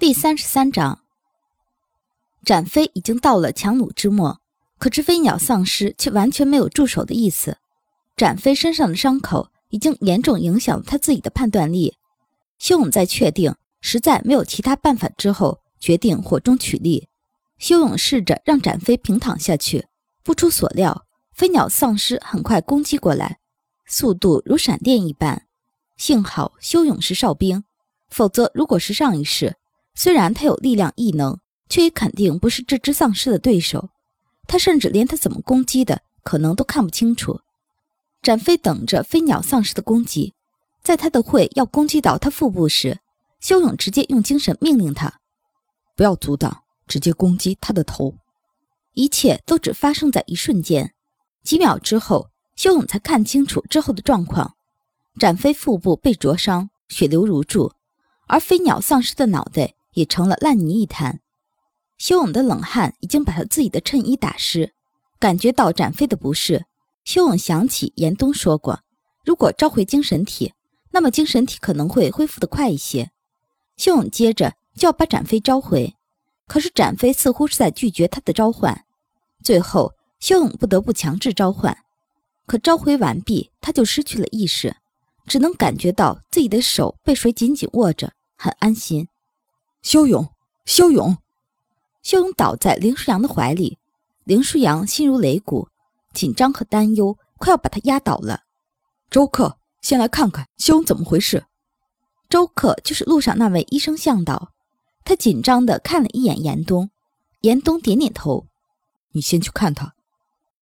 第三十三章，展飞已经到了强弩之末，可是飞鸟丧尸却完全没有住手的意思。展飞身上的伤口已经严重影响了他自己的判断力。修勇在确定实在没有其他办法之后，决定火中取栗。修勇试着让展飞平躺下去，不出所料，飞鸟丧尸很快攻击过来，速度如闪电一般。幸好修勇是哨兵，否则如果是上一世。虽然他有力量异能，却也肯定不是这只丧尸的对手。他甚至连他怎么攻击的可能都看不清楚。展飞等着飞鸟丧尸的攻击，在他的喙要攻击到他腹部时，修勇直接用精神命令他不要阻挡，直接攻击他的头。一切都只发生在一瞬间，几秒之后，修勇才看清楚之后的状况。展飞腹部被灼伤，血流如注，而飞鸟丧尸的脑袋。也成了烂泥一滩。修勇的冷汗已经把他自己的衬衣打湿，感觉到展飞的不适。修勇想起严冬说过，如果召回精神体，那么精神体可能会恢复的快一些。修勇接着就要把展飞召回，可是展飞似乎是在拒绝他的召唤。最后，修勇不得不强制召唤，可召回完毕，他就失去了意识，只能感觉到自己的手被谁紧紧握着，很安心。修勇，修勇，修勇倒在林舒扬的怀里。林舒扬心如擂鼓，紧张和担忧快要把他压倒了。周克，先来看看修勇怎么回事。周克就是路上那位医生向导。他紧张地看了一眼严冬，严冬点点头：“你先去看他。”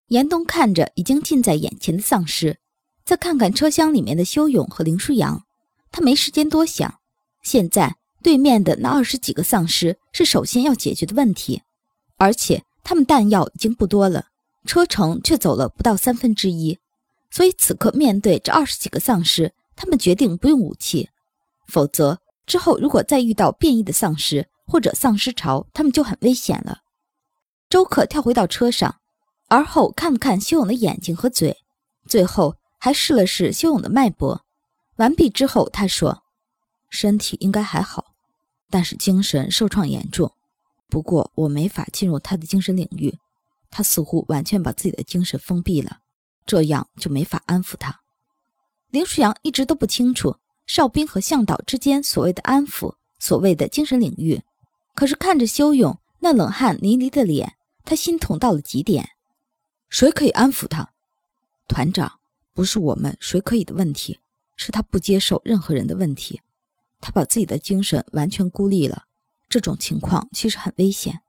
严冬看着已经近在眼前的丧尸，再看看车厢里面的修勇和林舒扬，他没时间多想，现在。对面的那二十几个丧尸是首先要解决的问题，而且他们弹药已经不多了，车程却走了不到三分之一，所以此刻面对这二十几个丧尸，他们决定不用武器，否则之后如果再遇到变异的丧尸或者丧尸潮，他们就很危险了。周克跳回到车上，而后看了看修勇的眼睛和嘴，最后还试了试修勇的脉搏。完毕之后，他说。身体应该还好，但是精神受创严重。不过我没法进入他的精神领域，他似乎完全把自己的精神封闭了，这样就没法安抚他。林舒扬一直都不清楚哨兵和向导之间所谓的安抚，所谓的精神领域。可是看着修勇那冷汗淋漓的脸，他心痛到了极点。谁可以安抚他？团长，不是我们谁可以的问题，是他不接受任何人的问题。他把自己的精神完全孤立了，这种情况其实很危险。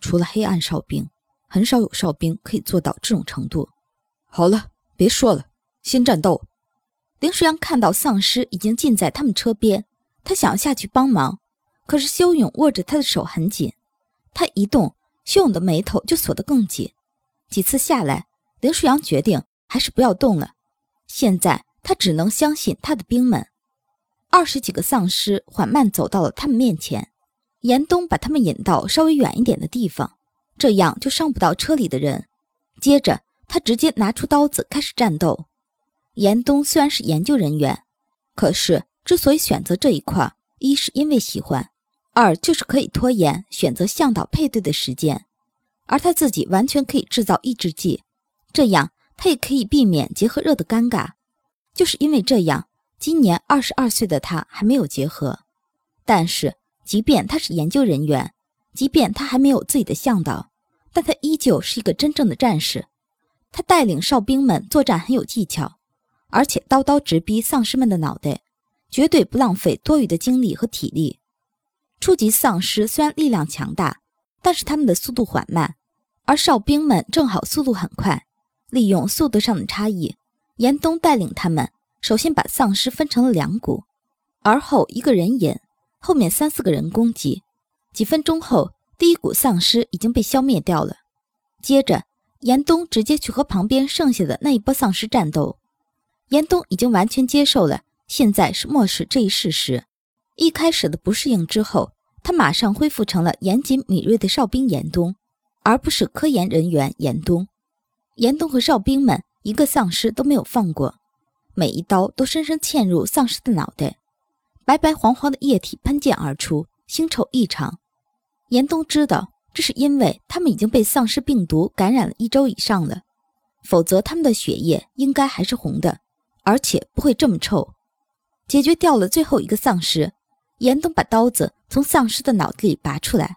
除了黑暗哨兵，很少有哨兵可以做到这种程度。好了，别说了，先战斗。林舒扬看到丧尸已经近在他们车边，他想要下去帮忙，可是修勇握着他的手很紧，他一动，修勇的眉头就锁得更紧。几次下来，林舒扬决定还是不要动了。现在他只能相信他的兵们。二十几个丧尸缓慢走到了他们面前，严冬把他们引到稍微远一点的地方，这样就伤不到车里的人。接着，他直接拿出刀子开始战斗。严冬虽然是研究人员，可是之所以选择这一块，一是因为喜欢，二就是可以拖延选择向导配对的时间，而他自己完全可以制造抑制剂，这样他也可以避免结合热的尴尬。就是因为这样。今年二十二岁的他还没有结合，但是即便他是研究人员，即便他还没有自己的向导，但他依旧是一个真正的战士。他带领哨兵们作战很有技巧，而且刀刀直逼丧尸们的脑袋，绝对不浪费多余的精力和体力。初级丧尸虽然力量强大，但是他们的速度缓慢，而哨兵们正好速度很快。利用速度上的差异，严冬带领他们。首先把丧尸分成了两股，而后一个人引，后面三四个人攻击。几分钟后，第一股丧尸已经被消灭掉了。接着，严冬直接去和旁边剩下的那一波丧尸战斗。严冬已经完全接受了现在是末世这一事实。一开始的不适应之后，他马上恢复成了严谨敏锐的哨兵严冬，而不是科研人员严冬。严冬和哨兵们一个丧尸都没有放过。每一刀都深深嵌入丧尸的脑袋，白白黄黄的液体喷溅而出，腥臭异常。严冬知道，这是因为他们已经被丧尸病毒感染了一周以上了，否则他们的血液应该还是红的，而且不会这么臭。解决掉了最后一个丧尸，严冬把刀子从丧尸的脑子里拔出来，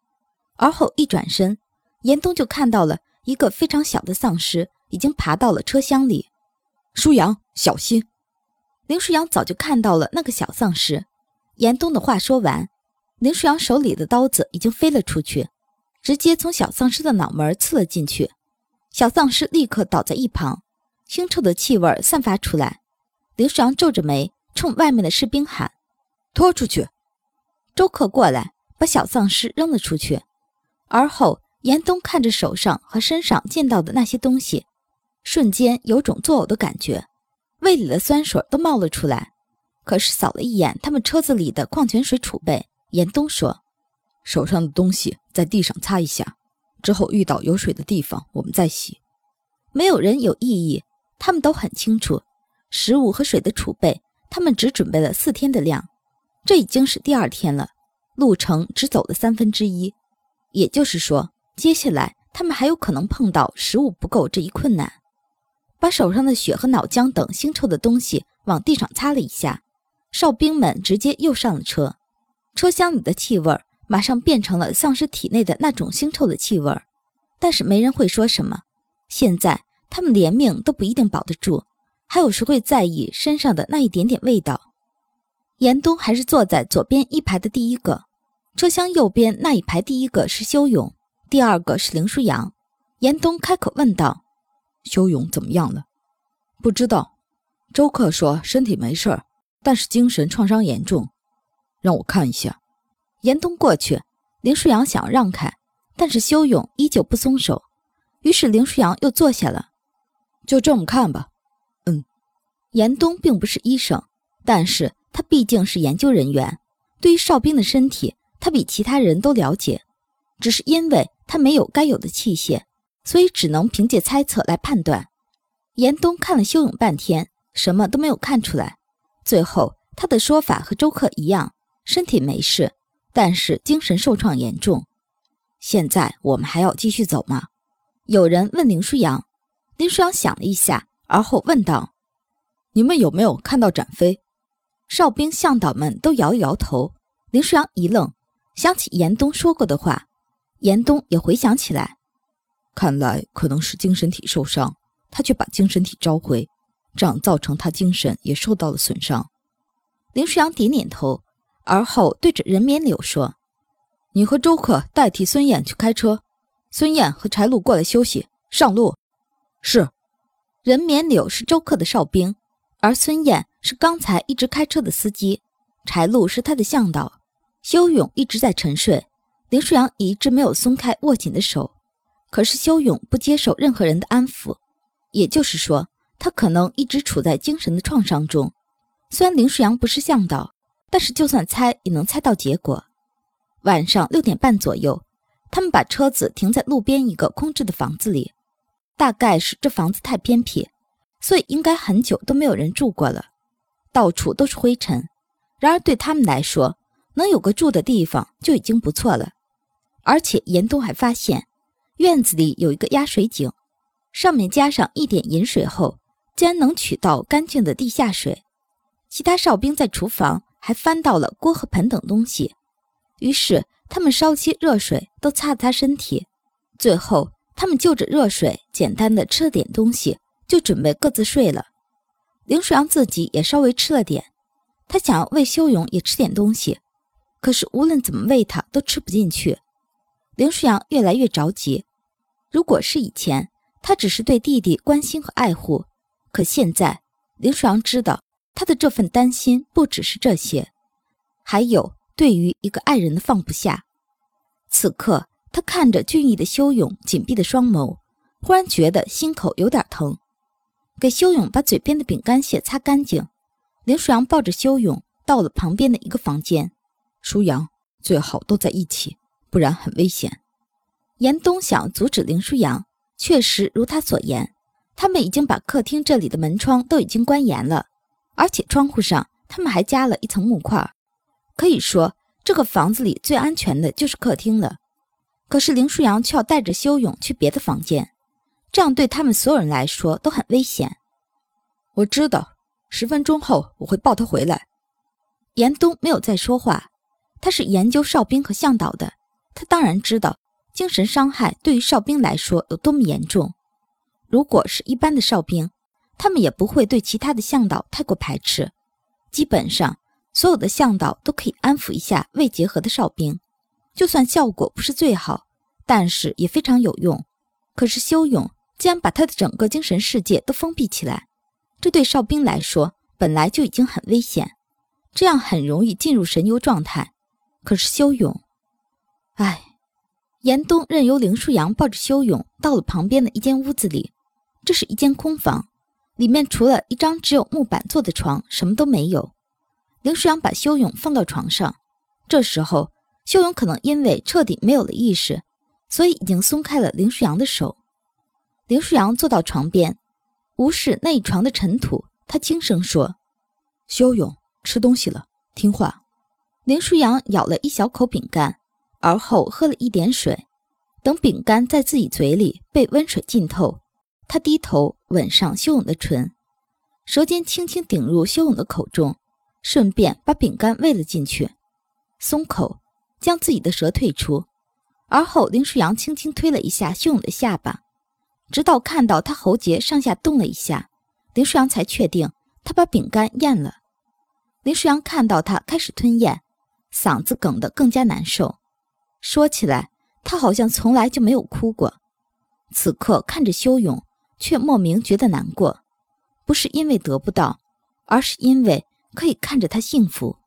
而后一转身，严冬就看到了一个非常小的丧尸已经爬到了车厢里。舒阳，小心！林舒阳早就看到了那个小丧尸。严冬的话说完。林舒阳手里的刀子已经飞了出去，直接从小丧尸的脑门刺了进去。小丧尸立刻倒在一旁，腥臭的气味散发出来。林舒阳皱着眉，冲外面的士兵喊：“拖出去！”周克过来，把小丧尸扔了出去。而后，严冬看着手上和身上见到的那些东西，瞬间有种作呕的感觉，胃里的酸水都冒了出来。可是扫了一眼他们车子里的矿泉水储备。严冬说：“手上的东西在地上擦一下，之后遇到有水的地方我们再洗。没有人有异议，他们都很清楚，食物和水的储备，他们只准备了四天的量。这已经是第二天了，路程只走了三分之一，也就是说，接下来他们还有可能碰到食物不够这一困难。把手上的血和脑浆等腥臭的东西往地上擦了一下，哨兵们直接又上了车。”车厢里的气味马上变成了丧尸体内的那种腥臭的气味，但是没人会说什么。现在他们连命都不一定保得住，还有谁会在意身上的那一点点味道？严冬还是坐在左边一排的第一个，车厢右边那一排第一个是修勇，第二个是林舒扬。严冬开口问道：“修勇怎么样了？”“不知道。”周克说：“身体没事儿，但是精神创伤严重。”让我看一下。严冬过去，林舒扬想让开，但是修勇依旧不松手。于是林舒扬又坐下了。就这么看吧。嗯。严冬并不是医生，但是他毕竟是研究人员，对于哨兵的身体，他比其他人都了解。只是因为他没有该有的器械，所以只能凭借猜测来判断。严冬看了修勇半天，什么都没有看出来。最后，他的说法和周克一样。身体没事，但是精神受创严重。现在我们还要继续走吗？有人问林舒扬。林舒扬想了一下，而后问道：“你们有没有看到展飞？”哨兵向导们都摇了摇头。林舒扬一愣，想起严冬说过的话，严冬也回想起来，看来可能是精神体受伤，他却把精神体召回，这样造成他精神也受到了损伤。林舒扬点点头。而后对着任绵柳说：“你和周克代替孙燕去开车，孙燕和柴路过来休息。上路。”是。任绵柳是周克的哨兵，而孙燕是刚才一直开车的司机，柴路是他的向导。修勇一直在沉睡，林舒扬一直没有松开握紧的手。可是修勇不接受任何人的安抚，也就是说，他可能一直处在精神的创伤中。虽然林舒阳不是向导。但是，就算猜也能猜到结果。晚上六点半左右，他们把车子停在路边一个空置的房子里。大概是这房子太偏僻，所以应该很久都没有人住过了，到处都是灰尘。然而对他们来说，能有个住的地方就已经不错了。而且严冬还发现，院子里有一个压水井，上面加上一点饮水后，竟然能取到干净的地下水。其他哨兵在厨房。还翻到了锅和盆等东西，于是他们烧些热水，都擦了擦身体。最后，他们就着热水，简单的吃了点东西，就准备各自睡了。林舒扬自己也稍微吃了点，他想要喂修勇也吃点东西，可是无论怎么喂他都吃不进去。林舒扬越来越着急。如果是以前，他只是对弟弟关心和爱护，可现在，林舒扬知道。他的这份担心不只是这些，还有对于一个爱人的放不下。此刻，他看着俊逸的修勇紧闭的双眸，忽然觉得心口有点疼。给修勇把嘴边的饼干屑擦干净。林舒扬抱着修勇到了旁边的一个房间。舒扬，最好都在一起，不然很危险。严冬想阻止林舒扬，确实如他所言，他们已经把客厅这里的门窗都已经关严了。而且窗户上，他们还加了一层木块，可以说这个房子里最安全的就是客厅了。可是林舒扬却要带着修勇去别的房间，这样对他们所有人来说都很危险。我知道，十分钟后我会抱他回来。严冬没有再说话，他是研究哨兵和向导的，他当然知道精神伤害对于哨兵来说有多么严重。如果是一般的哨兵，他们也不会对其他的向导太过排斥。基本上，所有的向导都可以安抚一下未结合的哨兵，就算效果不是最好，但是也非常有用。可是修勇竟然把他的整个精神世界都封闭起来，这对哨兵来说本来就已经很危险，这样很容易进入神游状态。可是修勇，唉，严冬任由林舒扬抱着修勇到了旁边的一间屋子里，这是一间空房。里面除了一张只有木板做的床，什么都没有。林舒扬把修勇放到床上，这时候修勇可能因为彻底没有了意识，所以已经松开了林舒扬的手。林舒扬坐到床边，无视那一床的尘土，他轻声说：“修勇，吃东西了，听话。”林舒扬咬了一小口饼干，而后喝了一点水。等饼干在自己嘴里被温水浸透。他低头吻上修勇的唇，舌尖轻轻顶入修勇的口中，顺便把饼干喂了进去。松口，将自己的舌退出，而后林舒扬轻轻推了一下修勇的下巴，直到看到他喉结上下动了一下，林舒扬才确定他把饼干咽了。林舒扬看到他开始吞咽，嗓子哽得更加难受。说起来，他好像从来就没有哭过。此刻看着修勇。却莫名觉得难过，不是因为得不到，而是因为可以看着他幸福。